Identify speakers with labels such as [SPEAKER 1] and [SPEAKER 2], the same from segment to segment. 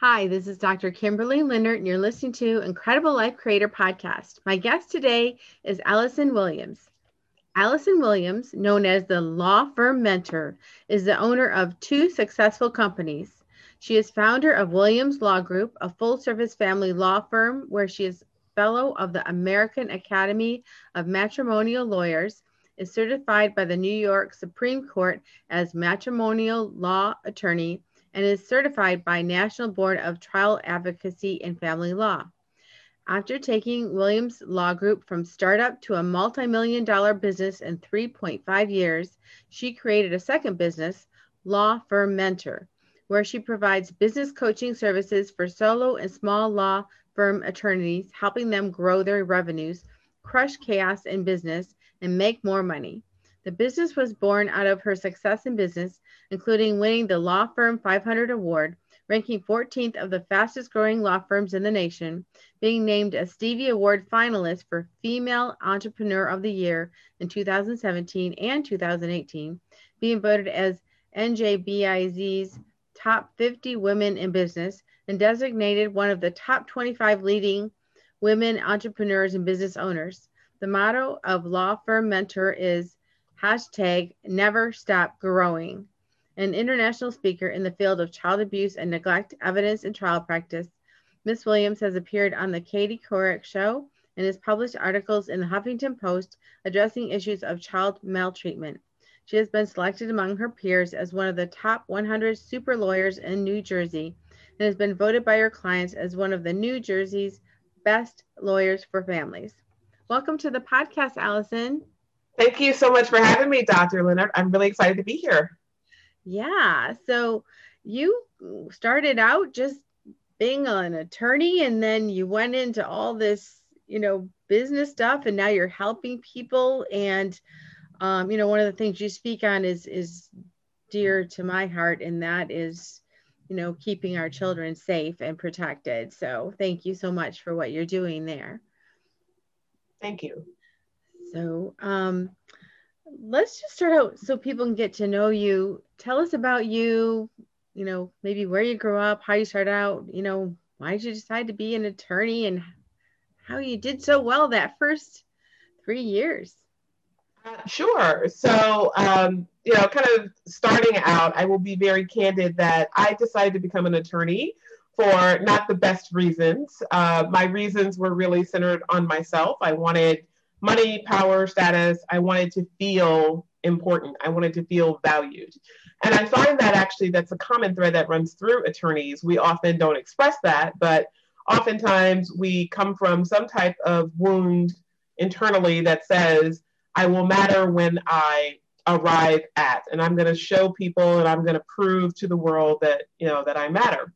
[SPEAKER 1] Hi, this is Dr. Kimberly Lindert, and you're listening to Incredible Life Creator Podcast. My guest today is Allison Williams. Allison Williams, known as the Law Firm Mentor, is the owner of two successful companies. She is founder of Williams Law Group, a full service family law firm where she is fellow of the American Academy of Matrimonial Lawyers, is certified by the New York Supreme Court as matrimonial law attorney, and is certified by National Board of Trial Advocacy and Family Law. After taking Williams Law Group from startup to a multi million dollar business in 3.5 years, she created a second business, Law Firm Mentor, where she provides business coaching services for solo and small law firm attorneys, helping them grow their revenues, crush chaos in business, and make more money. The business was born out of her success in business, including winning the Law Firm 500 Award, ranking 14th of the fastest growing law firms in the nation, being named a Stevie Award finalist for Female Entrepreneur of the Year in 2017 and 2018, being voted as NJBIZ's top 50 women in business, and designated one of the top 25 leading women entrepreneurs and business owners. The motto of Law Firm Mentor is hashtag never stop growing. An international speaker in the field of child abuse and neglect evidence and trial practice, Ms. Williams has appeared on the Katie Couric Show and has published articles in the Huffington Post addressing issues of child maltreatment. She has been selected among her peers as one of the top 100 super lawyers in New Jersey and has been voted by her clients as one of the New Jersey's best lawyers for families. Welcome to the podcast, Allison.
[SPEAKER 2] Thank you so much for having me, Dr. Leonard. I'm really excited to be here.
[SPEAKER 1] Yeah. So you started out just being an attorney and then you went into all this, you know, business stuff and now you're helping people. And, um, you know, one of the things you speak on is, is dear to my heart. And that is, you know, keeping our children safe and protected. So thank you so much for what you're doing there.
[SPEAKER 2] Thank you.
[SPEAKER 1] So um, let's just start out so people can get to know you. Tell us about you, you know, maybe where you grew up, how you started out, you know, why did you decide to be an attorney and how you did so well that first three years?
[SPEAKER 2] Uh, sure. So, um, you know, kind of starting out, I will be very candid that I decided to become an attorney for not the best reasons. Uh, my reasons were really centered on myself. I wanted money, power, status. I wanted to feel important. I wanted to feel valued. And I find that actually that's a common thread that runs through attorneys. We often don't express that, but oftentimes we come from some type of wound internally that says, I will matter when I arrive at, and I'm going to show people and I'm going to prove to the world that, you know, that I matter.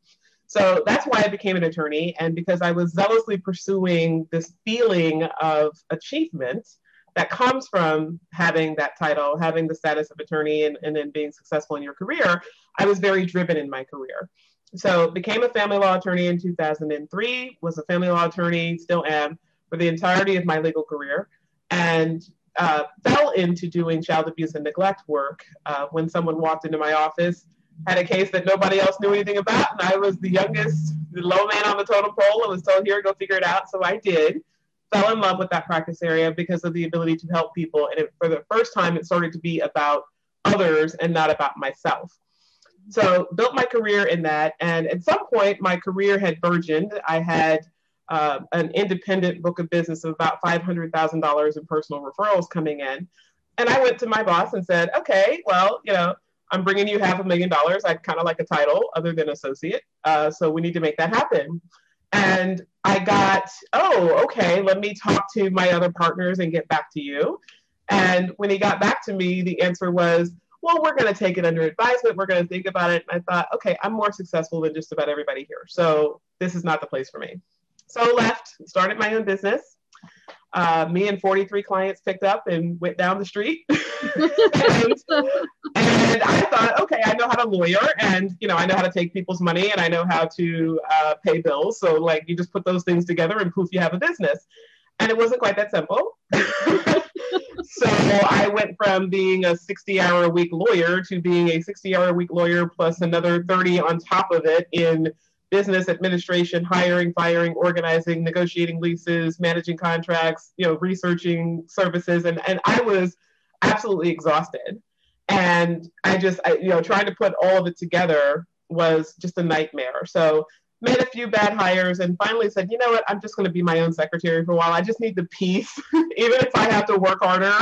[SPEAKER 2] So that's why I became an attorney. And because I was zealously pursuing this feeling of achievement that comes from having that title, having the status of attorney, and, and then being successful in your career, I was very driven in my career. So became a family law attorney in 2003, was a family law attorney, still am, for the entirety of my legal career. And uh, fell into doing child abuse and neglect work uh, when someone walked into my office had a case that nobody else knew anything about, and I was the youngest, the low man on the totem pole, and was told, "Here, go figure it out." So I did. Fell in love with that practice area because of the ability to help people, and it, for the first time, it started to be about others and not about myself. So built my career in that, and at some point, my career had burgeoned. I had uh, an independent book of business of about five hundred thousand dollars in personal referrals coming in, and I went to my boss and said, "Okay, well, you know." I'm bringing you half a million dollars. I'd kind of like a title other than associate. Uh, so we need to make that happen. And I got, oh, okay, let me talk to my other partners and get back to you. And when he got back to me, the answer was, well, we're going to take it under advisement. We're going to think about it. And I thought, okay, I'm more successful than just about everybody here. So this is not the place for me. So left, started my own business. Uh, me and 43 clients picked up and went down the street. and, and, I thought, okay, I know how to lawyer and, you know, I know how to take people's money and I know how to uh, pay bills. So like you just put those things together and poof, you have a business. And it wasn't quite that simple. so I went from being a 60 hour a week lawyer to being a 60 hour a week lawyer plus another 30 on top of it in business administration, hiring, firing, organizing, negotiating leases, managing contracts, you know, researching services. And, and I was absolutely exhausted. And I just, I, you know, trying to put all of it together was just a nightmare. So made a few bad hires and finally said, you know what, I'm just going to be my own secretary for a while. I just need the peace. Even if I have to work harder,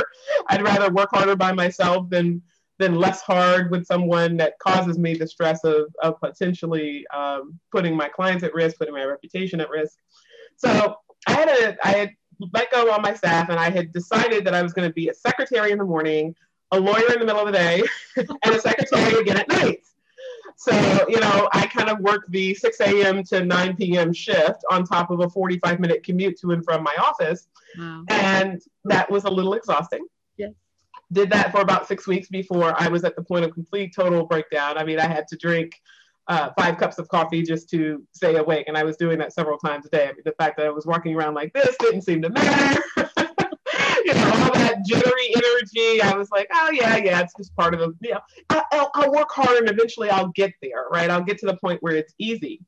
[SPEAKER 2] I'd rather work harder by myself than than less hard with someone that causes me the stress of, of potentially um, putting my clients at risk, putting my reputation at risk. So I had a, I had let go on my staff and I had decided that I was going to be a secretary in the morning, a lawyer in the middle of the day, and a secretary again at night. So, you know, I kind of worked the 6 a.m. to 9 p.m. shift on top of a 45 minute commute to and from my office. Wow. And that was a little exhausting.
[SPEAKER 1] Yes.
[SPEAKER 2] Did that for about six weeks before I was at the point of complete total breakdown. I mean, I had to drink uh, five cups of coffee just to stay awake. And I was doing that several times a day. I mean, the fact that I was walking around like this didn't seem to matter. jittery energy. I was like, oh yeah, yeah, it's just part of the, you know, I'll, I'll work hard and eventually I'll get there, right? I'll get to the point where it's easy.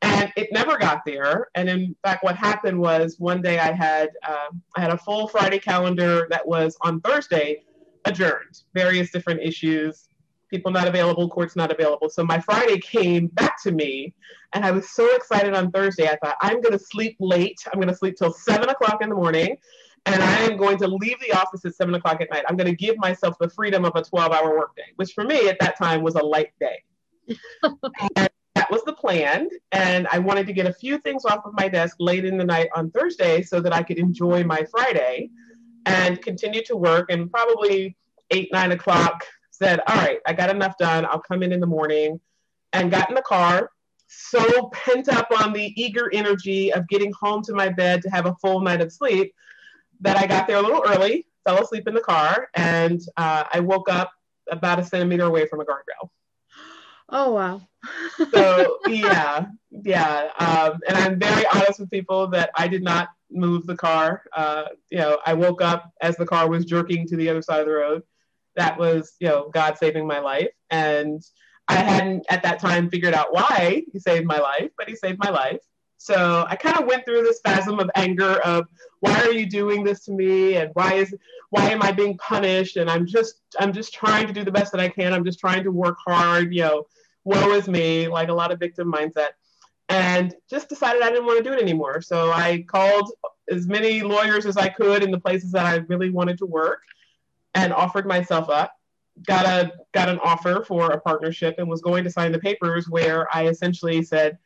[SPEAKER 2] And it never got there. And in fact, what happened was one day I had um, I had a full Friday calendar that was on Thursday adjourned, various different issues, people not available, courts not available. So my Friday came back to me, and I was so excited on Thursday. I thought I'm going to sleep late. I'm going to sleep till seven o'clock in the morning and I am going to leave the office at seven o'clock at night. I'm going to give myself the freedom of a 12 hour workday, which for me at that time was a light day. and that was the plan. And I wanted to get a few things off of my desk late in the night on Thursday so that I could enjoy my Friday and continue to work. And probably eight, nine o'clock said, All right, I got enough done. I'll come in in the morning and got in the car. So pent up on the eager energy of getting home to my bed to have a full night of sleep that I got there a little early, fell asleep in the car, and uh, I woke up about a centimeter away from a guardrail.
[SPEAKER 1] Oh wow.
[SPEAKER 2] so yeah, yeah, um, and I'm very honest with people that I did not move the car. Uh, you know, I woke up as the car was jerking to the other side of the road. That was, you know, God saving my life, and I hadn't at that time figured out why He saved my life, but He saved my life. So I kind of went through this spasm of anger of why are you doing this to me and why is why am I being punished and I'm just I'm just trying to do the best that I can. I'm just trying to work hard, you know, woe is me, like a lot of victim mindset. And just decided I didn't want to do it anymore. So I called as many lawyers as I could in the places that I really wanted to work and offered myself up. Got a got an offer for a partnership and was going to sign the papers where I essentially said,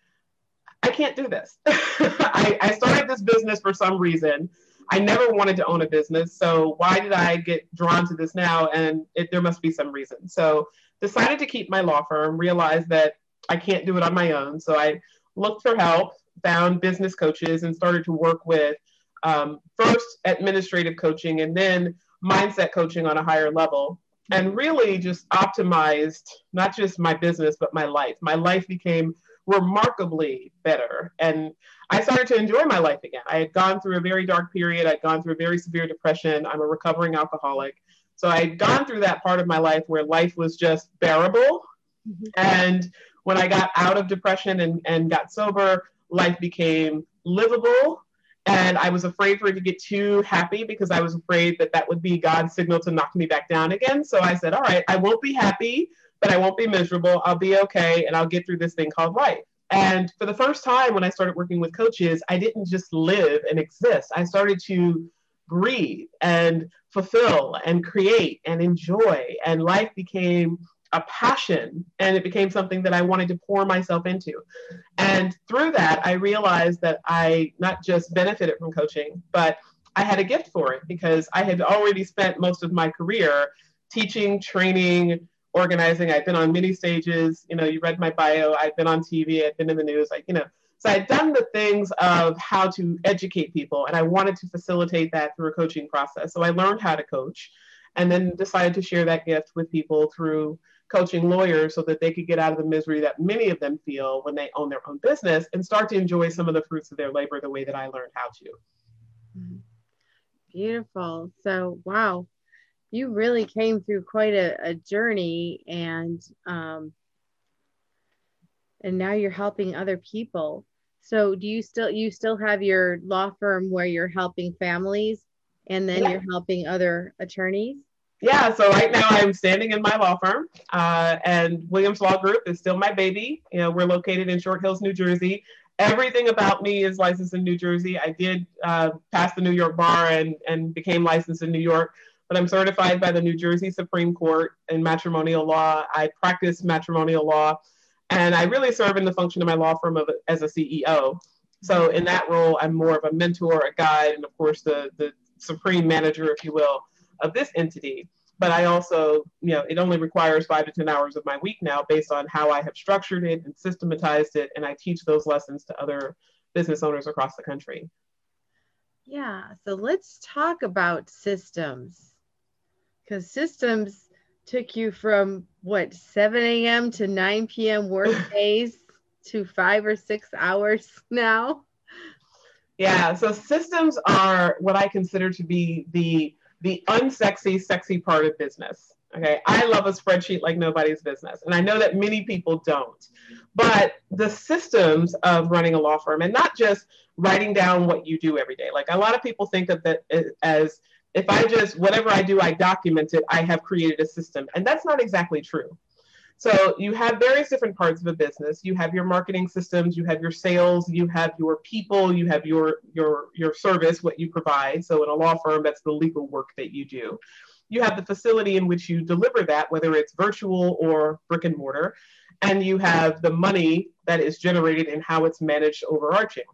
[SPEAKER 2] I can't do this. I, I started this business for some reason. I never wanted to own a business. So why did I get drawn to this now? And it, there must be some reason. So decided to keep my law firm, realized that I can't do it on my own. So I looked for help, found business coaches, and started to work with um, first administrative coaching and then mindset coaching on a higher level. And really just optimized not just my business, but my life. My life became remarkably better. And I started to enjoy my life again. I had gone through a very dark period. I'd gone through a very severe depression. I'm a recovering alcoholic. So I had gone through that part of my life where life was just bearable. Mm-hmm. And when I got out of depression and, and got sober, life became livable. And I was afraid for it to get too happy because I was afraid that that would be God's signal to knock me back down again. So I said, All right, I won't be happy, but I won't be miserable. I'll be okay and I'll get through this thing called life. And for the first time, when I started working with coaches, I didn't just live and exist. I started to breathe and fulfill and create and enjoy. And life became a passion and it became something that I wanted to pour myself into. And through that, I realized that I not just benefited from coaching, but I had a gift for it because I had already spent most of my career teaching, training, organizing. I've been on many stages. You know, you read my bio. I've been on TV. I've been in the news. Like, you know, so I'd done the things of how to educate people, and I wanted to facilitate that through a coaching process. So I learned how to coach, and then decided to share that gift with people through coaching lawyers so that they could get out of the misery that many of them feel when they own their own business and start to enjoy some of the fruits of their labor the way that I learned how to.
[SPEAKER 1] Mm-hmm. Beautiful. So, wow, you really came through quite a, a journey and um, and now you're helping other people. So do you still you still have your law firm where you're helping families and then yeah. you're helping other attorneys?
[SPEAKER 2] Yeah, so right now I'm standing in my law firm, uh, and Williams Law Group is still my baby. You know, we're located in Short Hills, New Jersey. Everything about me is licensed in New Jersey. I did uh, pass the New York bar and, and became licensed in New York, but I'm certified by the New Jersey Supreme Court in matrimonial law. I practice matrimonial law, and I really serve in the function of my law firm of, as a CEO. So in that role, I'm more of a mentor, a guide, and of course the the supreme manager, if you will, of this entity. But I also, you know, it only requires five to 10 hours of my week now based on how I have structured it and systematized it. And I teach those lessons to other business owners across the country.
[SPEAKER 1] Yeah. So let's talk about systems because systems took you from what 7 a.m. to 9 p.m. work days to five or six hours now.
[SPEAKER 2] Yeah, so systems are what I consider to be the the unsexy, sexy part of business. Okay, I love a spreadsheet like nobody's business, and I know that many people don't. But the systems of running a law firm, and not just writing down what you do every day. Like a lot of people think of that as if I just whatever I do, I document it. I have created a system, and that's not exactly true. So you have various different parts of a business. You have your marketing systems, you have your sales, you have your people, you have your your your service, what you provide. So in a law firm, that's the legal work that you do. You have the facility in which you deliver that, whether it's virtual or brick and mortar, and you have the money that is generated and how it's managed overarching.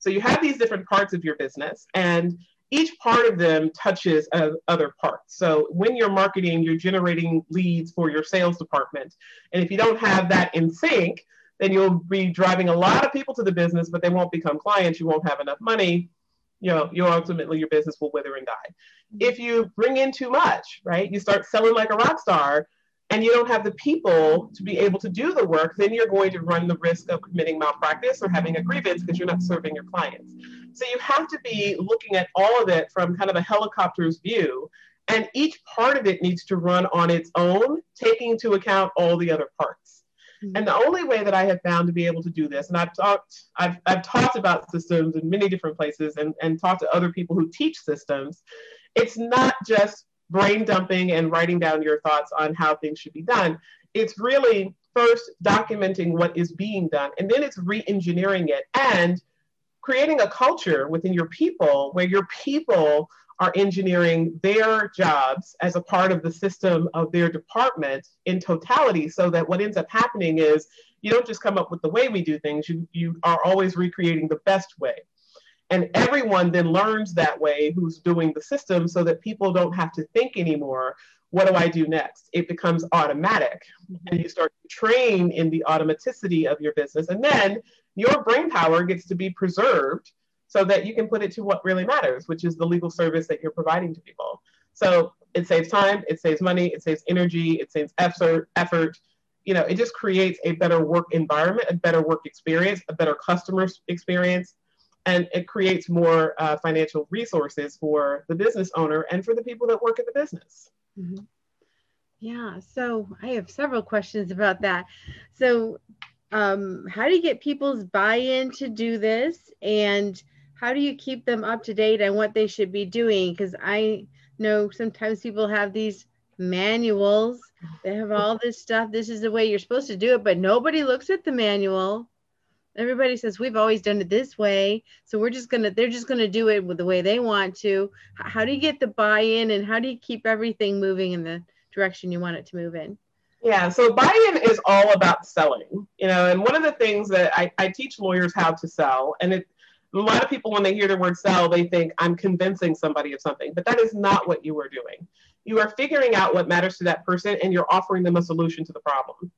[SPEAKER 2] So you have these different parts of your business, and each part of them touches uh, other parts. So when you're marketing, you're generating leads for your sales department. And if you don't have that in sync, then you'll be driving a lot of people to the business, but they won't become clients. You won't have enough money. You know, you ultimately your business will wither and die. If you bring in too much, right? You start selling like a rock star, and you don't have the people to be able to do the work, then you're going to run the risk of committing malpractice or having a grievance because you're not serving your clients. So you have to be looking at all of it from kind of a helicopter's view. And each part of it needs to run on its own, taking into account all the other parts. Mm-hmm. And the only way that I have found to be able to do this, and I've talked, I've, I've talked about systems in many different places and, and talked to other people who teach systems, it's not just brain dumping and writing down your thoughts on how things should be done. It's really first documenting what is being done, and then it's re engineering it and creating a culture within your people where your people are engineering their jobs as a part of the system of their department in totality so that what ends up happening is you don't just come up with the way we do things you, you are always recreating the best way and everyone then learns that way who's doing the system so that people don't have to think anymore what do i do next? It becomes automatic. Mm-hmm. And you start to train in the automaticity of your business. And then your brain power gets to be preserved so that you can put it to what really matters which is the legal service that you're providing to people. So it saves time it saves money it saves energy it saves effort effort. You know it just creates a better work environment a better work experience a better customer experience and it creates more uh, financial resources for the business owner and for the people that work at the business.
[SPEAKER 1] Mm-hmm. Yeah, so I have several questions about that. So, um, how do you get people's buy in to do this? And how do you keep them up to date on what they should be doing? Because I know sometimes people have these manuals, they have all this stuff. This is the way you're supposed to do it, but nobody looks at the manual everybody says we've always done it this way. So we're just gonna they're just gonna do it with the way they want to. How do you get the buy-in and how do you keep everything moving in the direction you want it to move in?
[SPEAKER 2] Yeah so buy-in is all about selling you know and one of the things that i, I teach lawyers how to sell and it a lot of people when they hear the word sell they think i'm convincing somebody of something but that is not what you are doing. You are figuring out what matters to that person and you're offering them a solution to the problem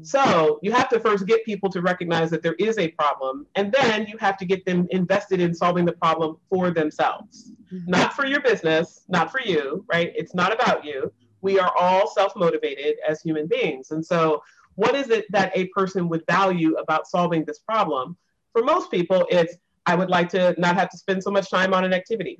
[SPEAKER 2] so you have to first get people to recognize that there is a problem, and then you have to get them invested in solving the problem for themselves, mm-hmm. not for your business, not for you, right? It's not about you. We are all self motivated as human beings. And so, what is it that a person would value about solving this problem? For most people, it's I would like to not have to spend so much time on an activity.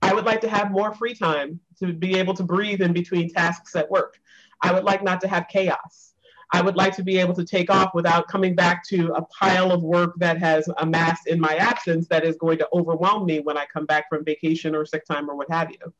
[SPEAKER 2] I would like to have more free time to be able to breathe in between tasks at work. I would like not to have chaos. I would like to be able to take off without coming back to a pile of work that has amassed in my absence that is going to overwhelm me when I come back from vacation or sick time or what have you.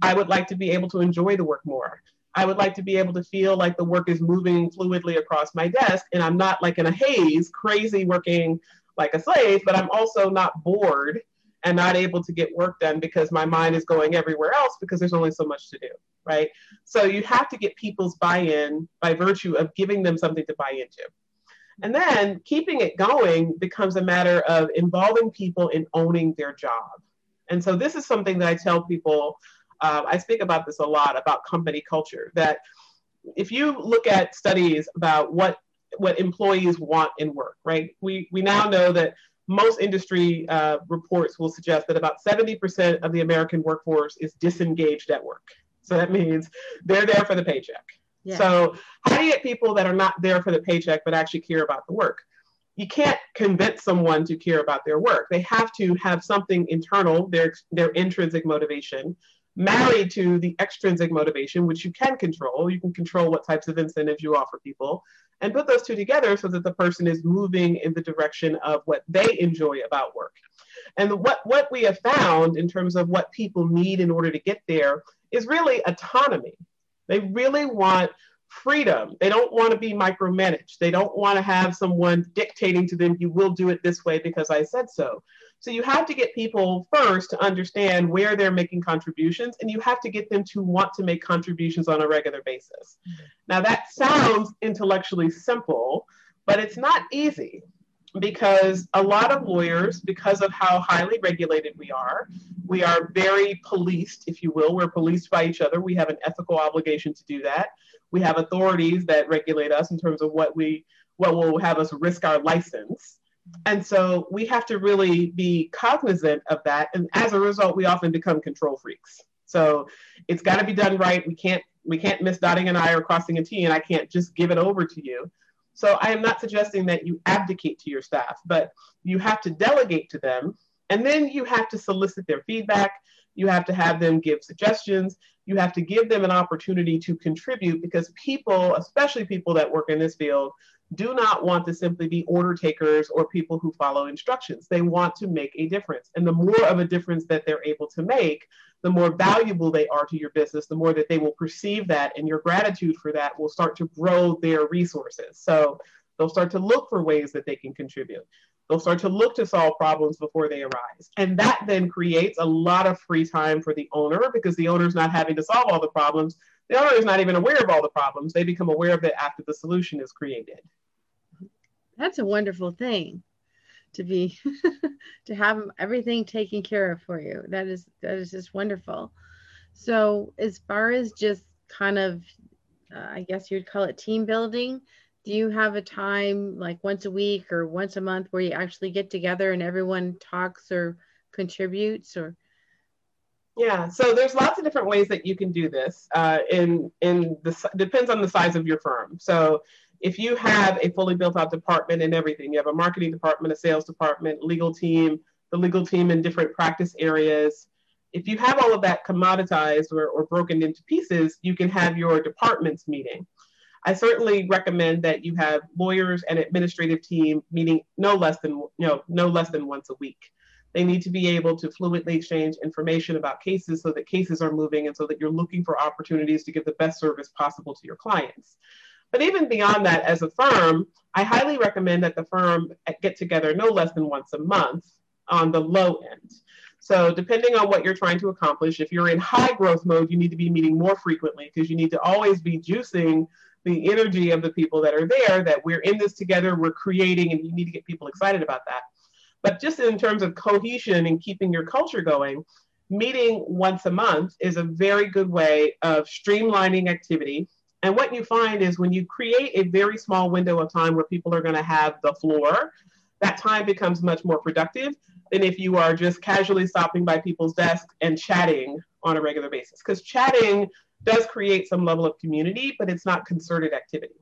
[SPEAKER 2] I would like to be able to enjoy the work more. I would like to be able to feel like the work is moving fluidly across my desk and I'm not like in a haze, crazy working like a slave, but I'm also not bored and not able to get work done because my mind is going everywhere else because there's only so much to do, right? So you have to get people's buy in by virtue of giving them something to buy into. And then keeping it going becomes a matter of involving people in owning their job. And so this is something that I tell people. Uh, I speak about this a lot about company culture. That if you look at studies about what what employees want in work, right? We we now know that most industry uh, reports will suggest that about 70% of the American workforce is disengaged at work. So that means they're there for the paycheck. Yeah. So how do you get people that are not there for the paycheck but actually care about the work? You can't convince someone to care about their work. They have to have something internal, their their intrinsic motivation, married to the extrinsic motivation, which you can control. You can control what types of incentives you offer people and put those two together so that the person is moving in the direction of what they enjoy about work. And what, what we have found in terms of what people need in order to get there is really autonomy. They really want freedom. They don't want to be micromanaged. They don't want to have someone dictating to them, you will do it this way because I said so. So you have to get people first to understand where they're making contributions, and you have to get them to want to make contributions on a regular basis. Mm-hmm. Now, that sounds intellectually simple, but it's not easy because a lot of lawyers, because of how highly regulated we are, we are very policed, if you will. We're policed by each other. We have an ethical obligation to do that. We have authorities that regulate us in terms of what we what will have us risk our license. And so we have to really be cognizant of that. And as a result, we often become control freaks. So it's got to be done right. We can't we can't miss dotting an I or crossing a T, and I can't just give it over to you. So I am not suggesting that you abdicate to your staff, but you have to delegate to them, and then you have to solicit their feedback. You have to have them give suggestions. You have to give them an opportunity to contribute because people, especially people that work in this field, do not want to simply be order takers or people who follow instructions. They want to make a difference. And the more of a difference that they're able to make, the more valuable they are to your business, the more that they will perceive that, and your gratitude for that will start to grow their resources. So they'll start to look for ways that they can contribute. They'll start to look to solve problems before they arise. And that then creates a lot of free time for the owner because the owner's not having to solve all the problems the owner is not even aware of all the problems. They become aware of it after the solution is created.
[SPEAKER 1] That's a wonderful thing to be to have everything taken care of for you. That is that is just wonderful. So as far as just kind of uh, I guess you'd call it team building, do you have a time like once a week or once a month where you actually get together and everyone talks or contributes or
[SPEAKER 2] yeah, so there's lots of different ways that you can do this. Uh, in in the depends on the size of your firm. So if you have a fully built out department and everything, you have a marketing department, a sales department, legal team, the legal team in different practice areas. If you have all of that commoditized or, or broken into pieces, you can have your departments meeting. I certainly recommend that you have lawyers and administrative team meeting no less than you know no less than once a week. They need to be able to fluently exchange information about cases so that cases are moving and so that you're looking for opportunities to give the best service possible to your clients. But even beyond that, as a firm, I highly recommend that the firm get together no less than once a month on the low end. So, depending on what you're trying to accomplish, if you're in high growth mode, you need to be meeting more frequently because you need to always be juicing the energy of the people that are there that we're in this together, we're creating, and you need to get people excited about that. But just in terms of cohesion and keeping your culture going, meeting once a month is a very good way of streamlining activity. And what you find is when you create a very small window of time where people are going to have the floor, that time becomes much more productive than if you are just casually stopping by people's desks and chatting on a regular basis. Because chatting does create some level of community, but it's not concerted activity.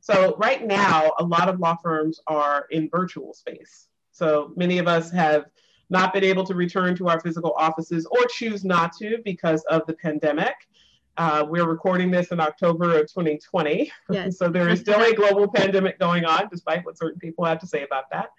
[SPEAKER 2] So, right now, a lot of law firms are in virtual space. So many of us have not been able to return to our physical offices or choose not to because of the pandemic. Uh, we're recording this in October of 2020.
[SPEAKER 1] Yes.
[SPEAKER 2] so there is still a global pandemic going on, despite what certain people have to say about that.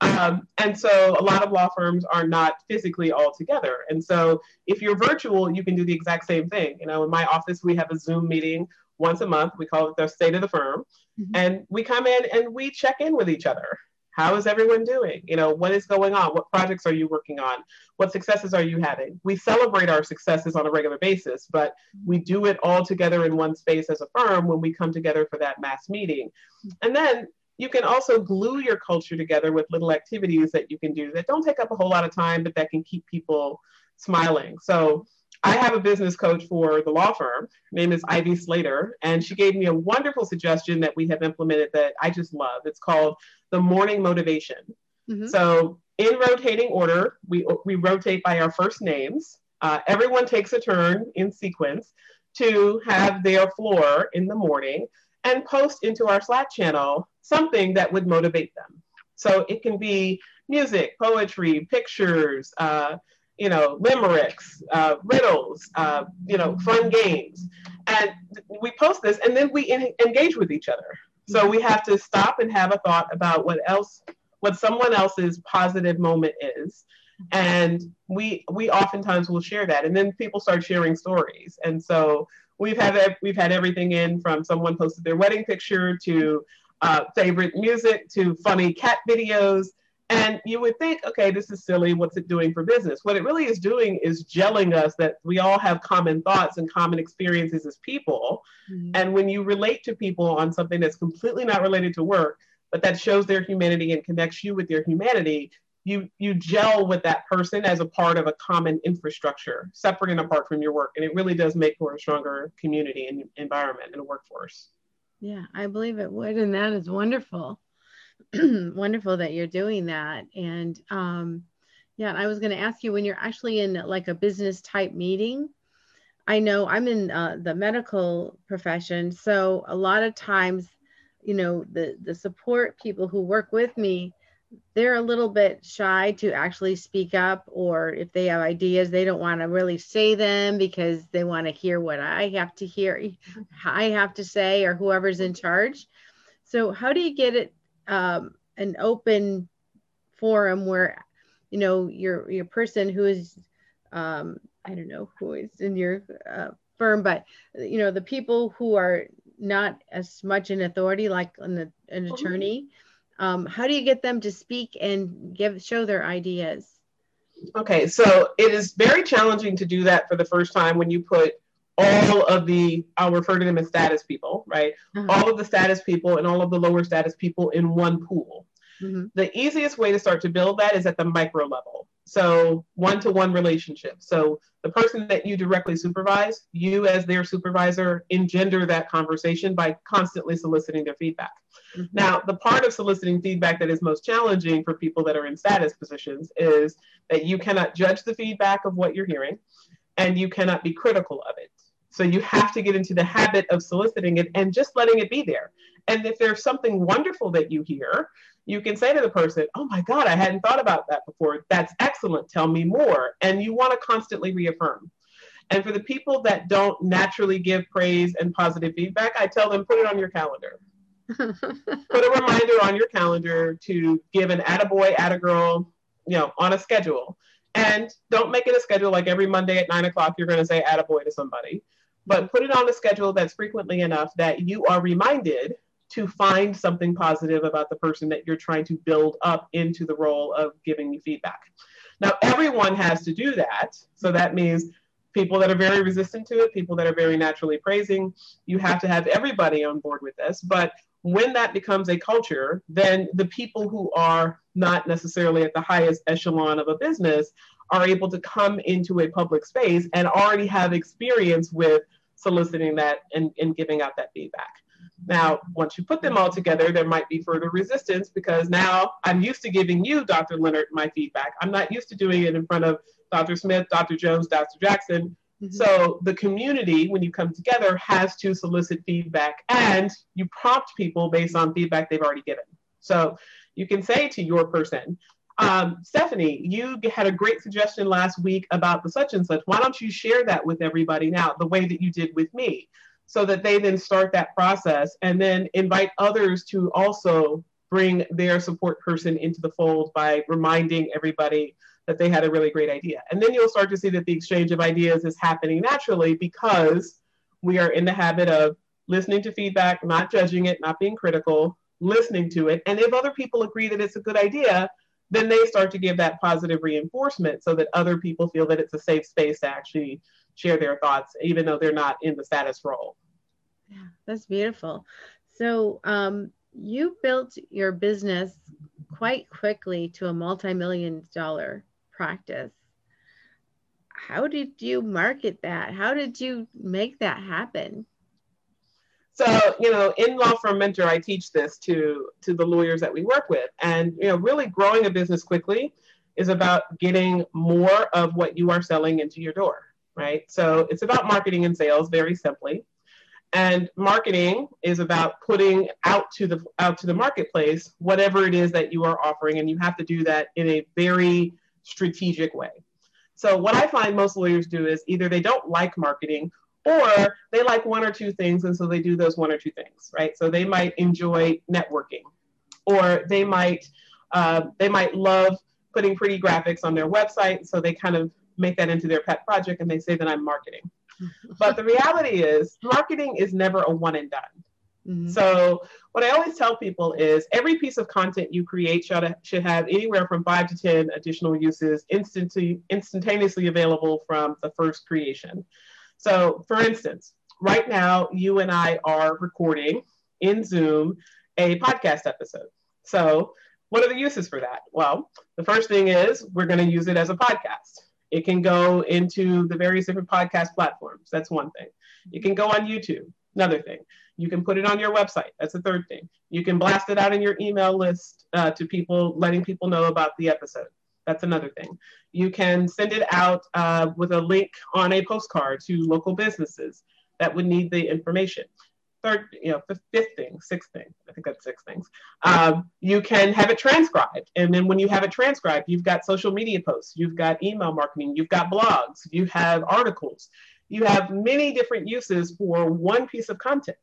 [SPEAKER 2] Um, and so a lot of law firms are not physically all together. And so if you're virtual, you can do the exact same thing. You know, in my office, we have a Zoom meeting once a month. We call it the state of the firm. Mm-hmm. And we come in and we check in with each other. How is everyone doing? You know, what is going on? What projects are you working on? What successes are you having? We celebrate our successes on a regular basis, but we do it all together in one space as a firm when we come together for that mass meeting. And then you can also glue your culture together with little activities that you can do that don't take up a whole lot of time, but that can keep people smiling. So I have a business coach for the law firm. Her name is Ivy Slater, and she gave me a wonderful suggestion that we have implemented that I just love. It's called the morning motivation. Mm-hmm. So, in rotating order, we, we rotate by our first names. Uh, everyone takes a turn in sequence to have their floor in the morning and post into our Slack channel something that would motivate them. So, it can be music, poetry, pictures, uh, you know, limericks, uh, riddles, uh, you know, fun games. And we post this and then we engage with each other. So we have to stop and have a thought about what else, what someone else's positive moment is. And we we oftentimes will share that, and then people start sharing stories. And so we've had we've had everything in from someone posted their wedding picture to uh, favorite music to funny cat videos and you would think, okay, this is silly. What's it doing for business? What it really is doing is gelling us that we all have common thoughts and common experiences as people. Mm-hmm. And when you relate to people on something that's completely not related to work, but that shows their humanity and connects you with their humanity, you you gel with that person as a part of a common infrastructure, separate and apart from your work. And it really does make for a stronger community and environment and a workforce.
[SPEAKER 1] Yeah, I believe it would. And that is wonderful. wonderful that you're doing that. And um, yeah, I was going to ask you when you're actually in like a business type meeting. I know I'm in uh, the medical profession, so a lot of times, you know, the the support people who work with me, they're a little bit shy to actually speak up, or if they have ideas, they don't want to really say them because they want to hear what I have to hear, I have to say, or whoever's in charge. So, how do you get it um, an open forum where you know your your person who is um, I don't know who is in your uh, firm, but you know the people who are not as much an authority, like an, an mm-hmm. attorney. Um, how do you get them to speak and give show their ideas?
[SPEAKER 2] Okay, so it is very challenging to do that for the first time when you put all of the I'll refer to them as status people, right? Uh-huh. All of the status people and all of the lower status people in one pool. Mm-hmm. The easiest way to start to build that is at the micro level. So one to one relationship. So the person that you directly supervise, you as their supervisor, engender that conversation by constantly soliciting their feedback. Mm-hmm. Now, the part of soliciting feedback that is most challenging for people that are in status positions is that you cannot judge the feedback of what you're hearing and you cannot be critical of it. So you have to get into the habit of soliciting it and just letting it be there. And if there's something wonderful that you hear, you can say to the person, Oh my God, I hadn't thought about that before. That's excellent. Tell me more. And you want to constantly reaffirm. And for the people that don't naturally give praise and positive feedback, I tell them put it on your calendar. put a reminder on your calendar to give an attaboy, attagirl, you know, on a schedule. And don't make it a schedule like every Monday at nine o'clock, you're going to say attaboy to somebody but put it on a schedule that's frequently enough that you are reminded to find something positive about the person that you're trying to build up into the role of giving you feedback. Now, everyone has to do that. So that means people that are very resistant to it, people that are very naturally praising, you have to have everybody on board with this. But when that becomes a culture, then the people who are not necessarily at the highest echelon of a business are able to come into a public space and already have experience with soliciting that and, and giving out that feedback. Now, once you put them all together, there might be further resistance because now I'm used to giving you, Dr. Leonard, my feedback. I'm not used to doing it in front of Dr. Smith, Dr. Jones, Dr. Jackson. Mm-hmm. So the community, when you come together, has to solicit feedback and you prompt people based on feedback they've already given. So you can say to your person, um, Stephanie, you had a great suggestion last week about the such and such. Why don't you share that with everybody now, the way that you did with me, so that they then start that process and then invite others to also bring their support person into the fold by reminding everybody that they had a really great idea. And then you'll start to see that the exchange of ideas is happening naturally because we are in the habit of listening to feedback, not judging it, not being critical, listening to it. And if other people agree that it's a good idea, then they start to give that positive reinforcement so that other people feel that it's a safe space to actually share their thoughts, even though they're not in the status role.
[SPEAKER 1] Yeah, that's beautiful. So, um, you built your business quite quickly to a multi-million dollar practice. How did you market that? How did you make that happen?
[SPEAKER 2] So, you know, in Law Firm Mentor, I teach this to to the lawyers that we work with. And, you know, really growing a business quickly is about getting more of what you are selling into your door, right? So it's about marketing and sales very simply. And marketing is about putting out to the out to the marketplace whatever it is that you are offering, and you have to do that in a very strategic way. So what I find most lawyers do is either they don't like marketing or they like one or two things and so they do those one or two things right? So they might enjoy networking. Or they might uh, they might love putting pretty graphics on their website so they kind of make that into their pet project and they say that i'm marketing. But the reality is marketing is never a one and done. Mm-hmm. so what i always tell people is every piece of content you create should, should have anywhere from five to ten additional uses instantly instantaneously available from the first creation so, for instance, right now, you and I are recording in Zoom a podcast episode. So, what are the uses for that? Well, the first thing is we're going to use it as a podcast. It can go into the various different podcast platforms. That's one thing. It can go on YouTube. Another thing. You can put it on your website. That's the third thing. You can blast it out in your email list uh, to people, letting people know about the episode. That's another thing. You can send it out uh, with a link on a postcard to local businesses that would need the information. Third, you know, fifth thing, sixth thing, I think that's six things. Um, you can have it transcribed. And then when you have it transcribed, you've got social media posts, you've got email marketing, you've got blogs, you have articles, you have many different uses for one piece of content.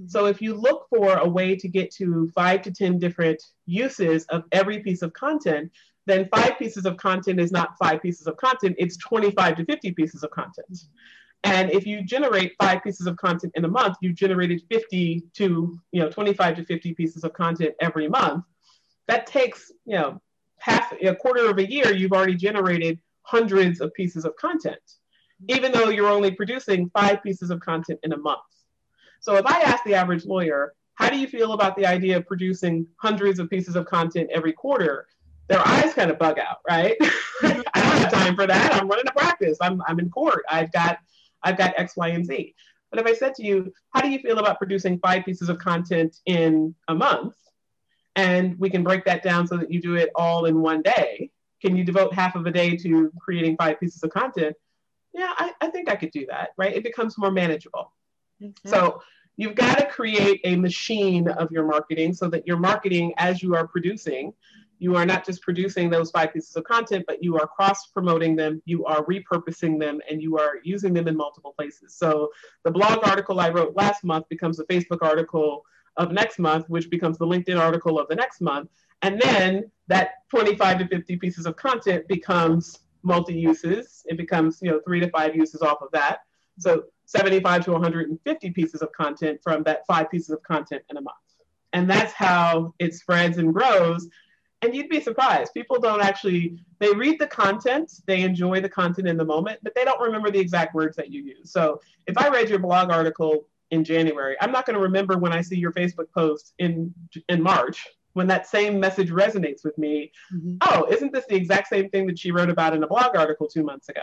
[SPEAKER 2] Mm-hmm. So if you look for a way to get to five to 10 different uses of every piece of content, then five pieces of content is not five pieces of content, it's 25 to 50 pieces of content. And if you generate five pieces of content in a month, you've generated 50 to, you know, 25 to 50 pieces of content every month. That takes, you know, half a quarter of a year, you've already generated hundreds of pieces of content, even though you're only producing five pieces of content in a month. So if I ask the average lawyer, how do you feel about the idea of producing hundreds of pieces of content every quarter? Their eyes kind of bug out, right? I don't have time for that. I'm running a practice. I'm, I'm in court. I've got I've got X, Y, and Z. But if I said to you, how do you feel about producing five pieces of content in a month? And we can break that down so that you do it all in one day. Can you devote half of a day to creating five pieces of content? Yeah, I, I think I could do that, right? It becomes more manageable. Mm-hmm. So you've got to create a machine of your marketing so that your marketing, as you are producing, you are not just producing those five pieces of content, but you are cross promoting them, you are repurposing them, and you are using them in multiple places. So the blog article I wrote last month becomes the Facebook article of next month, which becomes the LinkedIn article of the next month. And then that 25 to 50 pieces of content becomes multi uses. It becomes, you know, three to five uses off of that. So 75 to 150 pieces of content from that five pieces of content in a month. And that's how it spreads and grows and you'd be surprised. People don't actually, they read the content, they enjoy the content in the moment, but they don't remember the exact words that you use. So if I read your blog article in January, I'm not going to remember when I see your Facebook post in in March when that same message resonates with me. Mm-hmm. Oh, isn't this the exact same thing that she wrote about in a blog article two months ago?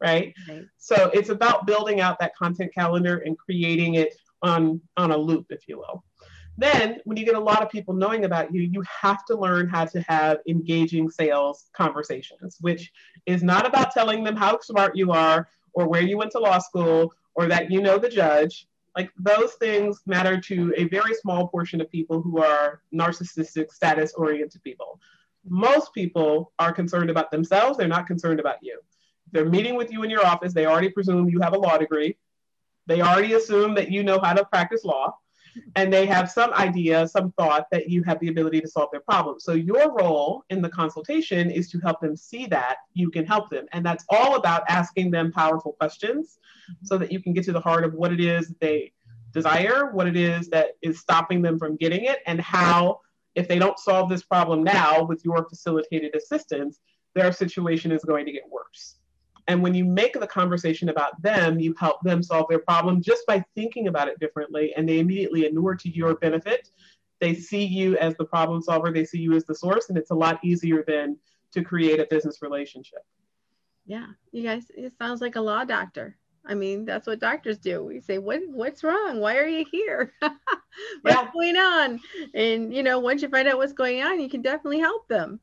[SPEAKER 2] Right? right. So it's about building out that content calendar and creating it on on a loop, if you will. Then, when you get a lot of people knowing about you, you have to learn how to have engaging sales conversations, which is not about telling them how smart you are or where you went to law school or that you know the judge. Like those things matter to a very small portion of people who are narcissistic, status oriented people. most people are concerned about themselves. They're not concerned about you. They're meeting with you in your office. They already presume you have a law degree. They already assume that you know how to practice law and they have some idea, some thought that you have the ability to solve their problem. So your role in the consultation is to help them see that you can help them. And that's all about asking them powerful questions so that you can get to the heart of what it is they desire, what it is that is stopping them from getting it, and how, if they don't solve this problem now with your facilitated assistance, their situation is going to get worse. And when you make the conversation about them, you help them solve their problem just by thinking about it differently, and they immediately inure to your benefit. They see you as the problem solver, they see you as the source, and it's a lot easier than to create a business relationship.
[SPEAKER 1] Yeah, you guys, it sounds like a law doctor. I mean, that's what doctors do. We say, "What what's wrong? Why are you here? what's yeah. going on?" And you know, once you find out what's going on, you can definitely help them.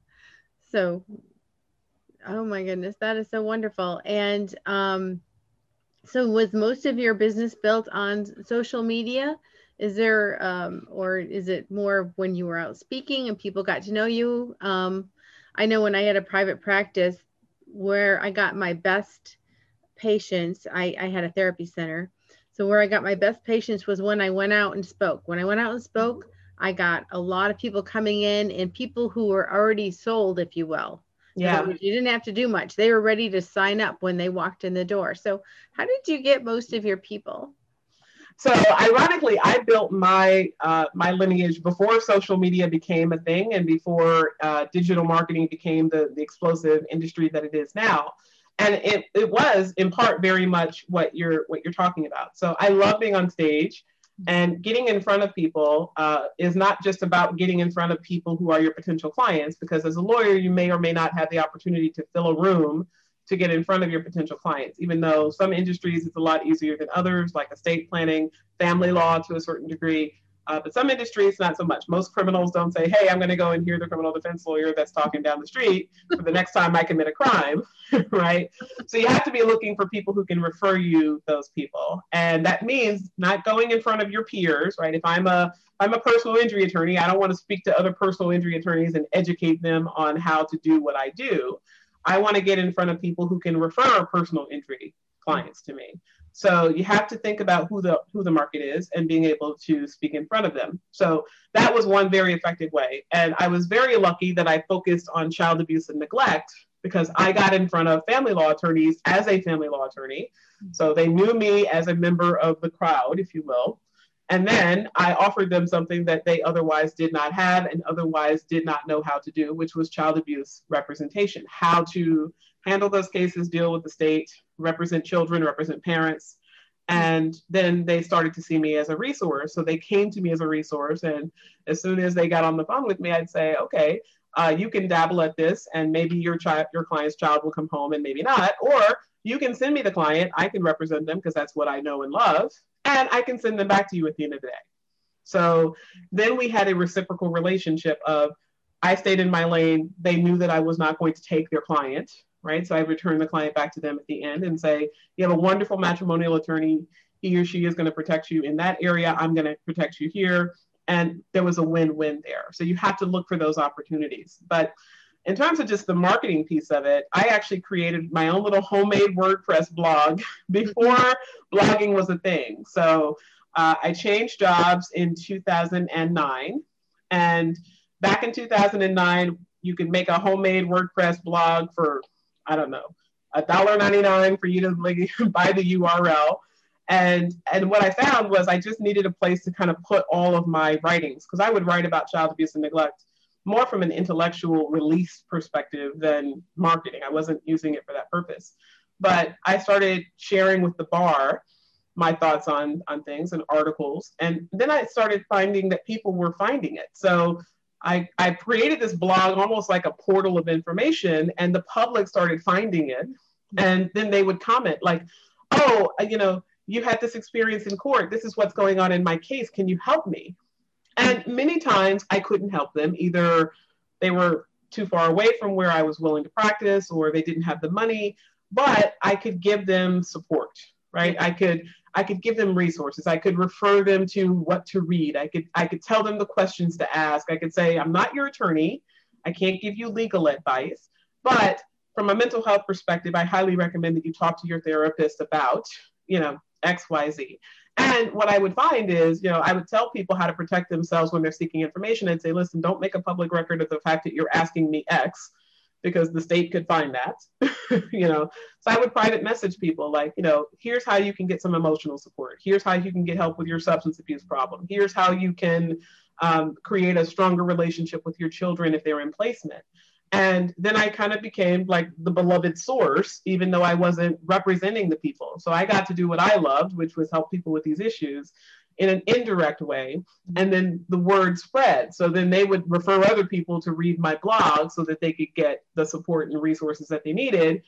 [SPEAKER 1] So, oh my goodness, that is so wonderful. And um, so, was most of your business built on social media? Is there, um, or is it more when you were out speaking and people got to know you? Um, I know when I had a private practice where I got my best patients, I, I had a therapy center. So where I got my best patients was when I went out and spoke. When I went out and spoke, I got a lot of people coming in and people who were already sold, if you will.
[SPEAKER 2] Yeah.
[SPEAKER 1] you didn't have to do much. They were ready to sign up when they walked in the door. So how did you get most of your people?
[SPEAKER 2] So ironically, I built my uh, my lineage before social media became a thing and before uh, digital marketing became the, the explosive industry that it is now and it, it was in part very much what you're what you're talking about so i love being on stage and getting in front of people uh, is not just about getting in front of people who are your potential clients because as a lawyer you may or may not have the opportunity to fill a room to get in front of your potential clients even though some industries it's a lot easier than others like estate planning family law to a certain degree uh, but some industries, not so much. Most criminals don't say, hey, I'm going to go and hear the criminal defense lawyer that's talking down the street for the next time I commit a crime, right? So you have to be looking for people who can refer you those people. And that means not going in front of your peers, right? If I'm a I'm a personal injury attorney, I don't want to speak to other personal injury attorneys and educate them on how to do what I do. I want to get in front of people who can refer personal injury clients to me. So you have to think about who the who the market is and being able to speak in front of them. So that was one very effective way. And I was very lucky that I focused on child abuse and neglect because I got in front of family law attorneys as a family law attorney. So they knew me as a member of the crowd, if you will. And then I offered them something that they otherwise did not have and otherwise did not know how to do, which was child abuse representation, how to handle those cases, deal with the state, represent children, represent parents. And then they started to see me as a resource. So they came to me as a resource. And as soon as they got on the phone with me, I'd say, okay, uh, you can dabble at this, and maybe your child, your client's child will come home, and maybe not. Or you can send me the client. I can represent them because that's what I know and love, and I can send them back to you at the end of the day. So then we had a reciprocal relationship of I stayed in my lane. They knew that I was not going to take their client right? So I return the client back to them at the end and say, you have a wonderful matrimonial attorney. He or she is going to protect you in that area. I'm going to protect you here. And there was a win win there. So you have to look for those opportunities. But in terms of just the marketing piece of it, I actually created my own little homemade WordPress blog before blogging was a thing. So uh, I changed jobs in 2009. And back in 2009, you could make a homemade WordPress blog for I don't know, $1.99 for you to like, buy the URL. And and what I found was I just needed a place to kind of put all of my writings because I would write about child abuse and neglect more from an intellectual release perspective than marketing. I wasn't using it for that purpose. But I started sharing with the bar my thoughts on on things and articles and then I started finding that people were finding it. So I, I created this blog almost like a portal of information, and the public started finding it. And then they would comment, like, oh, uh, you know, you had this experience in court. This is what's going on in my case. Can you help me? And many times I couldn't help them. Either they were too far away from where I was willing to practice, or they didn't have the money, but I could give them support, right? I could I could give them resources. I could refer them to what to read. I could I could tell them the questions to ask. I could say, I'm not your attorney. I can't give you legal advice, but from a mental health perspective, I highly recommend that you talk to your therapist about, you know, X, Y, Z. And what I would find is, you know, I would tell people how to protect themselves when they're seeking information and say, listen, don't make a public record of the fact that you're asking me X because the state could find that, you know. So I would private message people like, you know, here's how you can get some emotional support. Here's how you can get help with your substance abuse problem. Here's how you can um, create a stronger relationship with your children if they're in placement. And then I kind of became like the beloved source, even though I wasn't representing the people. So I got to do what I loved, which was help people with these issues in an indirect way. And then the word spread. So then they would refer other people to read my blog so that they could get the support and resources that they needed.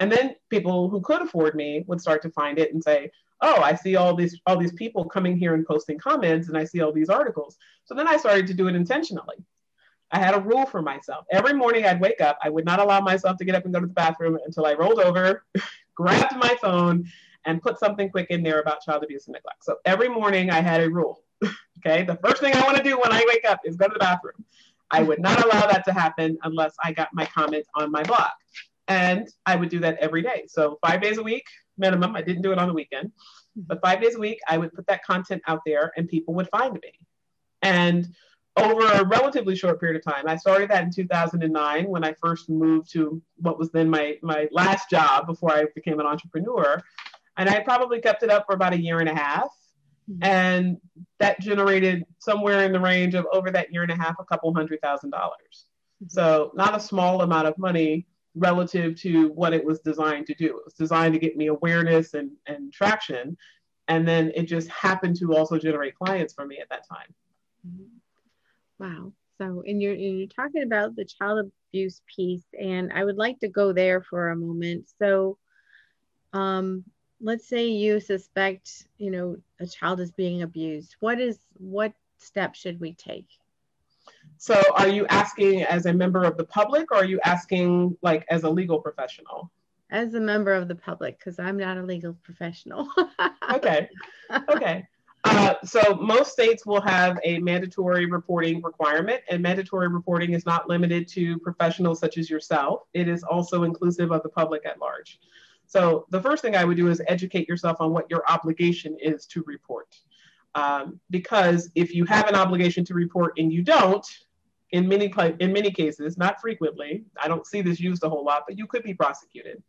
[SPEAKER 2] And then people who could afford me would start to find it and say, oh, I see all these all these people coming here and posting comments and I see all these articles. So then I started to do it intentionally. I had a rule for myself. Every morning I'd wake up, I would not allow myself to get up and go to the bathroom until I rolled over, grabbed my phone, and put something quick in there about child abuse and neglect. So every morning I had a rule. okay. The first thing I want to do when I wake up is go to the bathroom. I would not allow that to happen unless I got my comment on my blog. And I would do that every day. So five days a week minimum. I didn't do it on the weekend. But five days a week, I would put that content out there and people would find me. And over a relatively short period of time. I started that in 2009 when I first moved to what was then my, my last job before I became an entrepreneur. And I probably kept it up for about a year and a half. Mm-hmm. And that generated somewhere in the range of over that year and a half, a couple hundred thousand dollars. Mm-hmm. So, not a small amount of money relative to what it was designed to do. It was designed to get me awareness and, and traction. And then it just happened to also generate clients for me at that time. Mm-hmm.
[SPEAKER 1] Wow. So, and you're, and you're talking about the child abuse piece, and I would like to go there for a moment. So, um, let's say you suspect, you know, a child is being abused. What is what step should we take?
[SPEAKER 2] So, are you asking as a member of the public, or are you asking like as a legal professional?
[SPEAKER 1] As a member of the public, because I'm not a legal professional.
[SPEAKER 2] okay. Okay. Uh, so most states will have a mandatory reporting requirement, and mandatory reporting is not limited to professionals such as yourself. It is also inclusive of the public at large. So the first thing I would do is educate yourself on what your obligation is to report. Um, because if you have an obligation to report and you don't, in many in many cases, not frequently, I don't see this used a whole lot, but you could be prosecuted.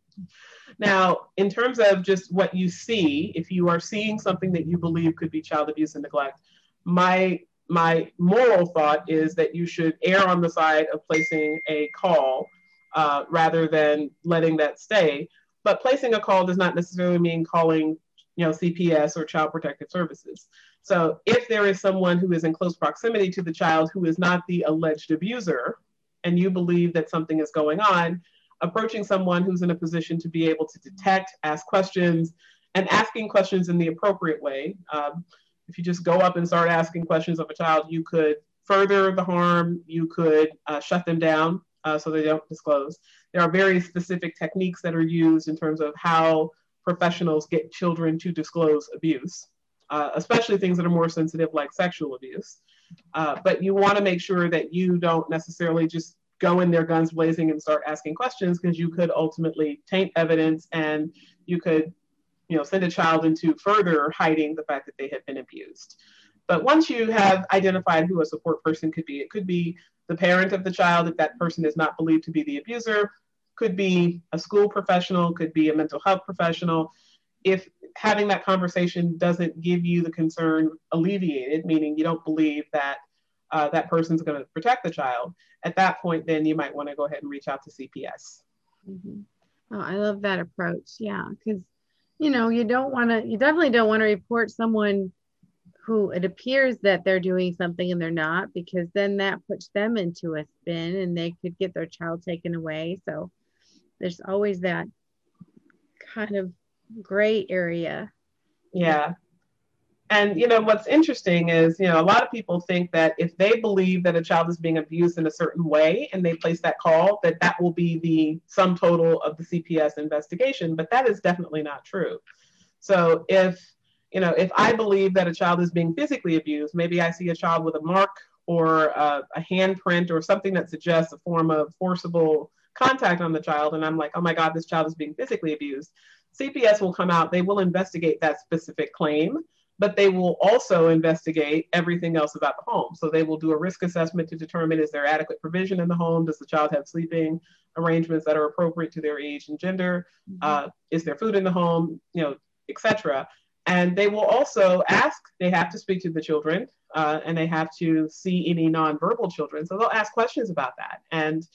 [SPEAKER 2] Now, in terms of just what you see, if you are seeing something that you believe could be child abuse and neglect, my my moral thought is that you should err on the side of placing a call uh, rather than letting that stay. But placing a call does not necessarily mean calling, you know, CPS or Child Protective Services. So if there is someone who is in close proximity to the child who is not the alleged abuser, and you believe that something is going on, approaching someone who's in a position to be able to detect, ask questions, and asking questions in the appropriate way. Um, if you just go up and start asking questions of a child, you could further the harm, you could uh, shut them down uh, so they don't disclose. There are very specific techniques that are used in terms of how professionals get children to disclose abuse, uh, especially things that are more sensitive like sexual abuse. Uh, but you want to make sure that you don't necessarily just go in there guns blazing and start asking questions because you could ultimately taint evidence and you could you know send a child into further hiding the fact that they have been abused but once you have identified who a support person could be it could be the parent of the child if that person is not believed to be the abuser could be a school professional could be a mental health professional if having that conversation doesn't give you the concern alleviated meaning you don't believe that uh, that person's going to protect the child, at that point, then you might want to go ahead and reach out to CPS.
[SPEAKER 1] Mm-hmm. Oh, I love that approach. Yeah, because you know you don't want to, you definitely don't want to report someone who it appears that they're doing something and they're not, because then that puts them into a spin and they could get their child taken away. So there's always that kind of gray area.
[SPEAKER 2] Yeah. And you know what's interesting is you know a lot of people think that if they believe that a child is being abused in a certain way and they place that call that that will be the sum total of the CPS investigation, but that is definitely not true. So if you know if I believe that a child is being physically abused, maybe I see a child with a mark or a, a handprint or something that suggests a form of forcible contact on the child, and I'm like, oh my God, this child is being physically abused, CPS will come out, they will investigate that specific claim, but they will also investigate everything else about the home. So they will do a risk assessment to determine is there adequate provision in the home? Does the child have sleeping arrangements that are appropriate to their age and gender? Mm-hmm. Uh, is there food in the home? You know, etc. And they will also ask, they have to speak to the children uh, and they have to see any nonverbal children. So they'll ask questions about that. And,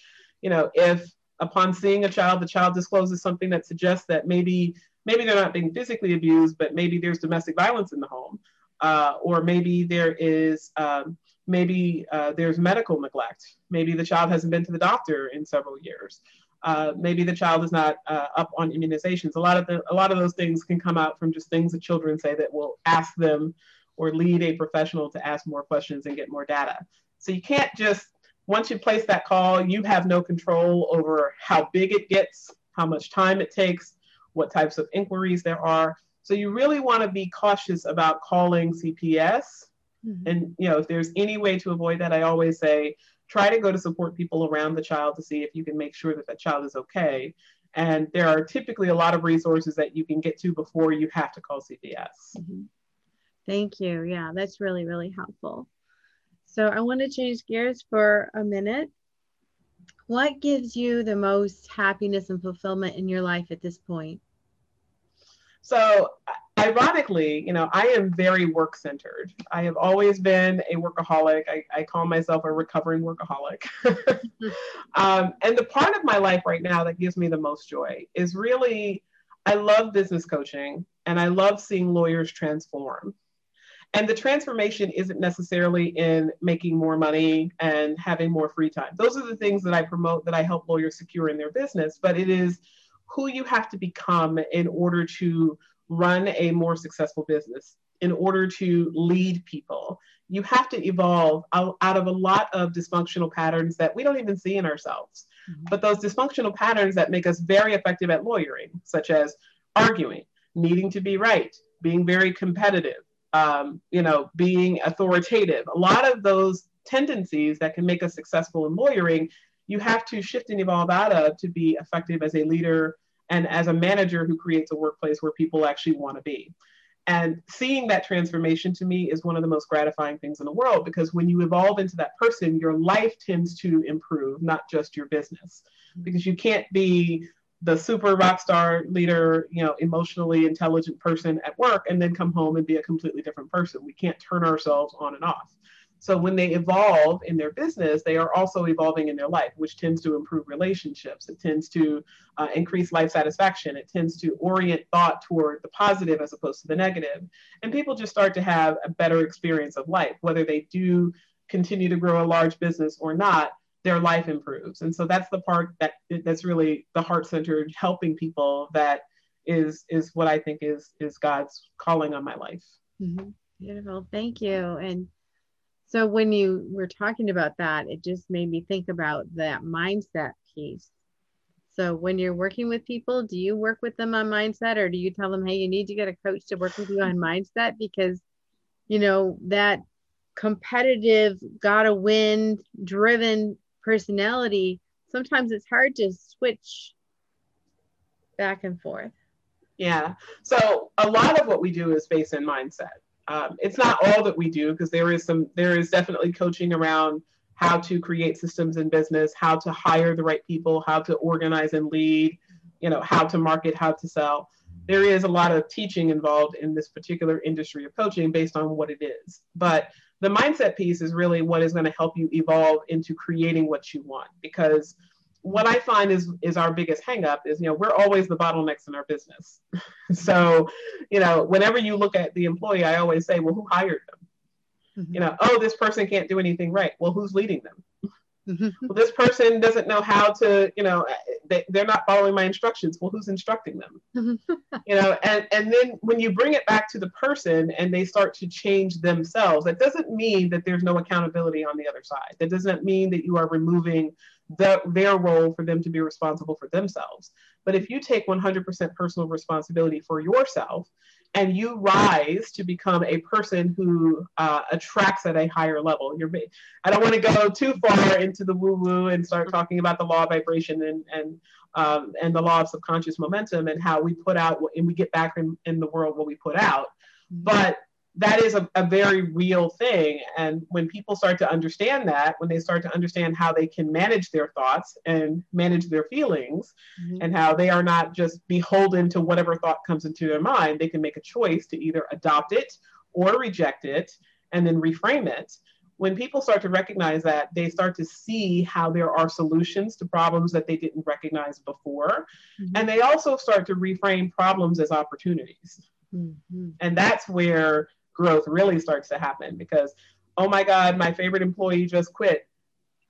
[SPEAKER 2] you know, if upon seeing a child, the child discloses something that suggests that maybe maybe they're not being physically abused, but maybe there's domestic violence in the home, uh, or maybe there is um, maybe uh, there's medical neglect. Maybe the child hasn't been to the doctor in several years. Uh, maybe the child is not uh, up on immunizations. A lot of the, a lot of those things can come out from just things that children say that will ask them or lead a professional to ask more questions and get more data. So you can't just once you place that call, you have no control over how big it gets, how much time it takes, what types of inquiries there are. So you really want to be cautious about calling CPS. Mm-hmm. And you know, if there's any way to avoid that, I always say try to go to support people around the child to see if you can make sure that that child is okay. And there are typically a lot of resources that you can get to before you have to call CPS.
[SPEAKER 1] Mm-hmm. Thank you. Yeah, that's really, really helpful. So I want to change gears for a minute. What gives you the most happiness and fulfillment in your life at this point?
[SPEAKER 2] So, ironically, you know, I am very work centered. I have always been a workaholic. I, I call myself a recovering workaholic. um, and the part of my life right now that gives me the most joy is really, I love business coaching and I love seeing lawyers transform. And the transformation isn't necessarily in making more money and having more free time. Those are the things that I promote that I help lawyers secure in their business, but it is who you have to become in order to run a more successful business, in order to lead people. You have to evolve out, out of a lot of dysfunctional patterns that we don't even see in ourselves. Mm-hmm. But those dysfunctional patterns that make us very effective at lawyering, such as arguing, needing to be right, being very competitive, um, you know, being authoritative. A lot of those tendencies that can make us successful in lawyering, you have to shift and evolve out of to be effective as a leader and as a manager who creates a workplace where people actually want to be. And seeing that transformation to me is one of the most gratifying things in the world because when you evolve into that person, your life tends to improve, not just your business. Because you can't be the super rock star leader, you know, emotionally intelligent person at work and then come home and be a completely different person. We can't turn ourselves on and off. So when they evolve in their business, they are also evolving in their life, which tends to improve relationships. It tends to uh, increase life satisfaction. It tends to orient thought toward the positive as opposed to the negative. And people just start to have a better experience of life, whether they do continue to grow a large business or not their life improves. And so that's the part that that's really the heart centered helping people that is is what I think is is God's calling on my life.
[SPEAKER 1] Mm-hmm. Beautiful. Thank you. And so when you were talking about that, it just made me think about that mindset piece. So when you're working with people, do you work with them on mindset or do you tell them, hey, you need to get a coach to work with you on mindset? Because, you know, that competitive, gotta win, driven personality, sometimes it's hard to switch back and forth.
[SPEAKER 2] Yeah. So a lot of what we do is based in mindset. Um, it's not all that we do because there is some there is definitely coaching around how to create systems in business, how to hire the right people, how to organize and lead, you know, how to market, how to sell. There is a lot of teaching involved in this particular industry of coaching based on what it is. But the mindset piece is really what is going to help you evolve into creating what you want because what I find is is our biggest hangup is you know we're always the bottlenecks in our business. so, you know, whenever you look at the employee, I always say, well, who hired them? Mm-hmm. You know, oh, this person can't do anything right. Well, who's leading them? Mm-hmm. well, this person doesn't know how to, you know, they, they're not following my instructions. Well, who's instructing them? Mm-hmm. you know, and, and then when you bring it back to the person and they start to change themselves, that doesn't mean that there's no accountability on the other side. That doesn't mean that you are removing the, their role for them to be responsible for themselves. But if you take 100% personal responsibility for yourself and you rise to become a person who uh, attracts at a higher level. You're, I don't want to go too far into the woo woo and start talking about the law of vibration and and um, and the law of subconscious momentum and how we put out and we get back in, in the world what we put out. Mm-hmm. But that is a, a very real thing. And when people start to understand that, when they start to understand how they can manage their thoughts and manage their feelings, mm-hmm. and how they are not just beholden to whatever thought comes into their mind, they can make a choice to either adopt it or reject it and then reframe it. When people start to recognize that, they start to see how there are solutions to problems that they didn't recognize before. Mm-hmm. And they also start to reframe problems as opportunities. Mm-hmm. And that's where growth really starts to happen because oh my god my favorite employee just quit.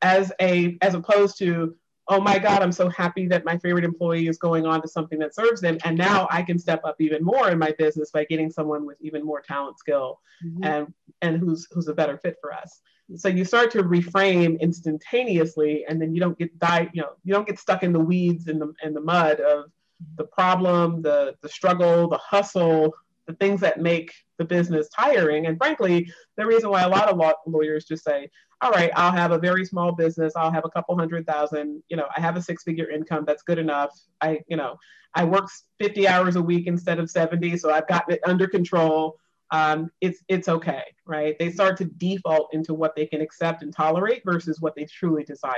[SPEAKER 2] As a as opposed to oh my god i'm so happy that my favorite employee is going on to something that serves them. And now i can step up even more in my business by getting someone with even more talent skill mm-hmm. and and who's who's a better fit for us. So you start to reframe instantaneously and then you don't get die you know you don't get stuck in the weeds and the in the mud of the problem the the struggle the hustle the things that make the business tiring. And frankly, the reason why a lot of law- lawyers just say, all right, I'll have a very small business. I'll have a couple hundred thousand, you know, I have a six figure income. That's good enough. I, you know, I work 50 hours a week instead of 70. So I've got it under control. Um, it's, it's okay, right? They start to default into what they can accept and tolerate versus what they truly desire.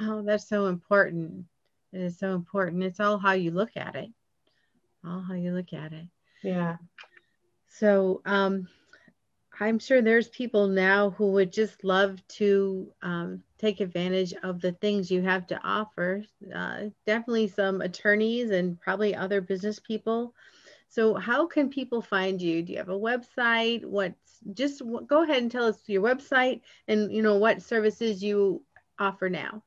[SPEAKER 1] Oh, that's so important. It is so important. It's all how you look at it all how you look at it.
[SPEAKER 2] Yeah.
[SPEAKER 1] So um, I'm sure there's people now who would just love to um, take advantage of the things you have to offer. Uh, definitely some attorneys and probably other business people. So how can people find you? Do you have a website? What's just go ahead and tell us your website and you know what services you offer now.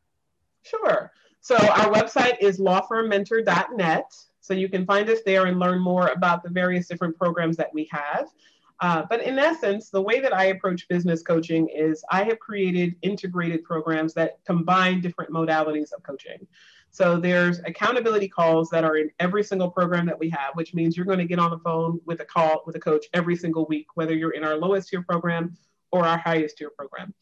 [SPEAKER 2] Sure. So our website is lawfirmmentor.net. So you can find us there and learn more about the various different programs that we have. Uh, but in essence, the way that I approach business coaching is I have created integrated programs that combine different modalities of coaching. So there's accountability calls that are in every single program that we have, which means you're going to get on the phone with a call with a coach every single week, whether you're in our lowest tier program or our highest tier program.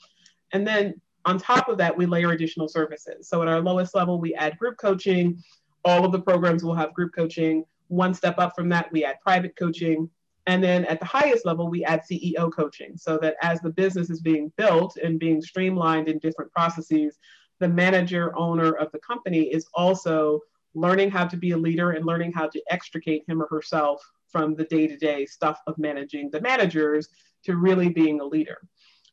[SPEAKER 2] And then on top of that, we layer additional services. So at our lowest level, we add group coaching, all of the programs will have group coaching. One step up from that, we add private coaching. And then at the highest level, we add CEO coaching so that as the business is being built and being streamlined in different processes, the manager owner of the company is also learning how to be a leader and learning how to extricate him or herself from the day to day stuff of managing the managers to really being a leader.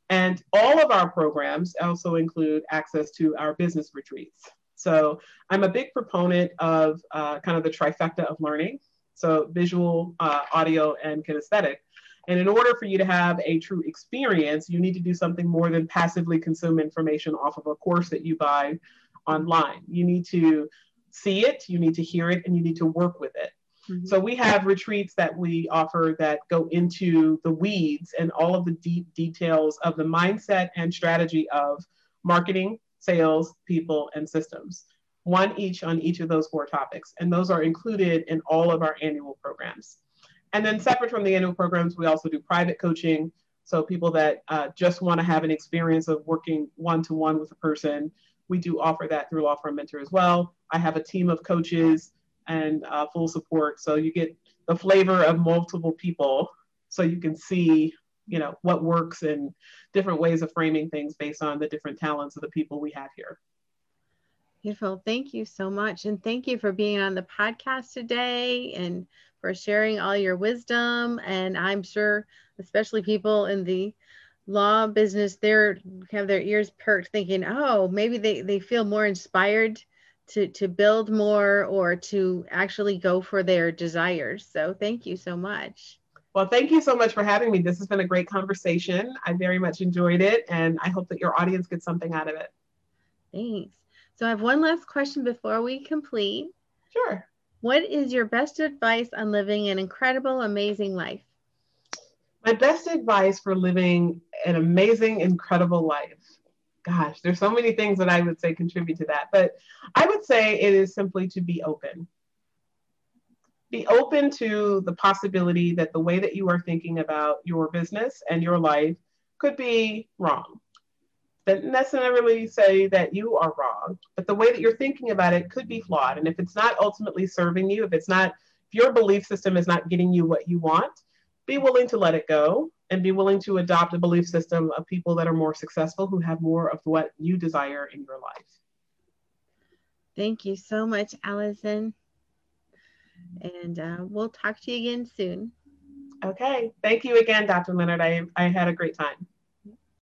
[SPEAKER 2] And all of our programs also include access to our business retreats. So I'm a big proponent of uh, kind of the trifecta of learning. So visual, uh, audio, and kinesthetic. And in order for you to have a true experience, you need to do something more than passively consume information off of a course that you buy online. You need to see it, you need to hear it, and you need to work with it. Mm-hmm. So we have retreats that we offer that go into the weeds and all of the deep details of the mindset and strategy of marketing, sales, people, and systems, one each on each of those four topics. And those are included in all of our annual programs. And then separate from the annual programs, we also do private coaching. So people that uh, just want to have an experience of working one-to-one with a person, we do offer that through Law Firm Mentor as well. I have a team of coaches and uh, full support. So you get the flavor of multiple people so you can see you know what works and different ways of framing things based on the different talents of the people we have here.
[SPEAKER 1] Beautiful. Thank you so much. And thank you for being on the podcast today and for sharing all your wisdom. And i'm sure especially people in the law business they're have their ears perked thinking oh maybe they, they feel more inspired to to build more or to actually go for their desires. So thank you so much
[SPEAKER 2] well, thank you so much for having me. This has been a great conversation. I very much enjoyed it, and I hope that your audience gets something out of it.
[SPEAKER 1] Thanks. So, I have one last question before we complete.
[SPEAKER 2] Sure.
[SPEAKER 1] What is your best advice on living an incredible, amazing life?
[SPEAKER 2] My best advice for living an amazing, incredible life. Gosh, there's so many things that I would say contribute to that, but I would say it is simply to be open be open to the possibility that the way that you are thinking about your business and your life could be wrong. Doesn't necessarily say that you are wrong, but the way that you're thinking about it could be flawed. And if it's not ultimately serving you, if it's not, if your belief system is not getting you what you want, be willing to let it go and be willing to adopt a belief system of people that are more successful who have more of what you desire in your life.
[SPEAKER 1] Thank you so much, Allison. And uh, we'll talk to you again soon.
[SPEAKER 2] Okay. Thank you again, Dr. Leonard. I, I had a great time.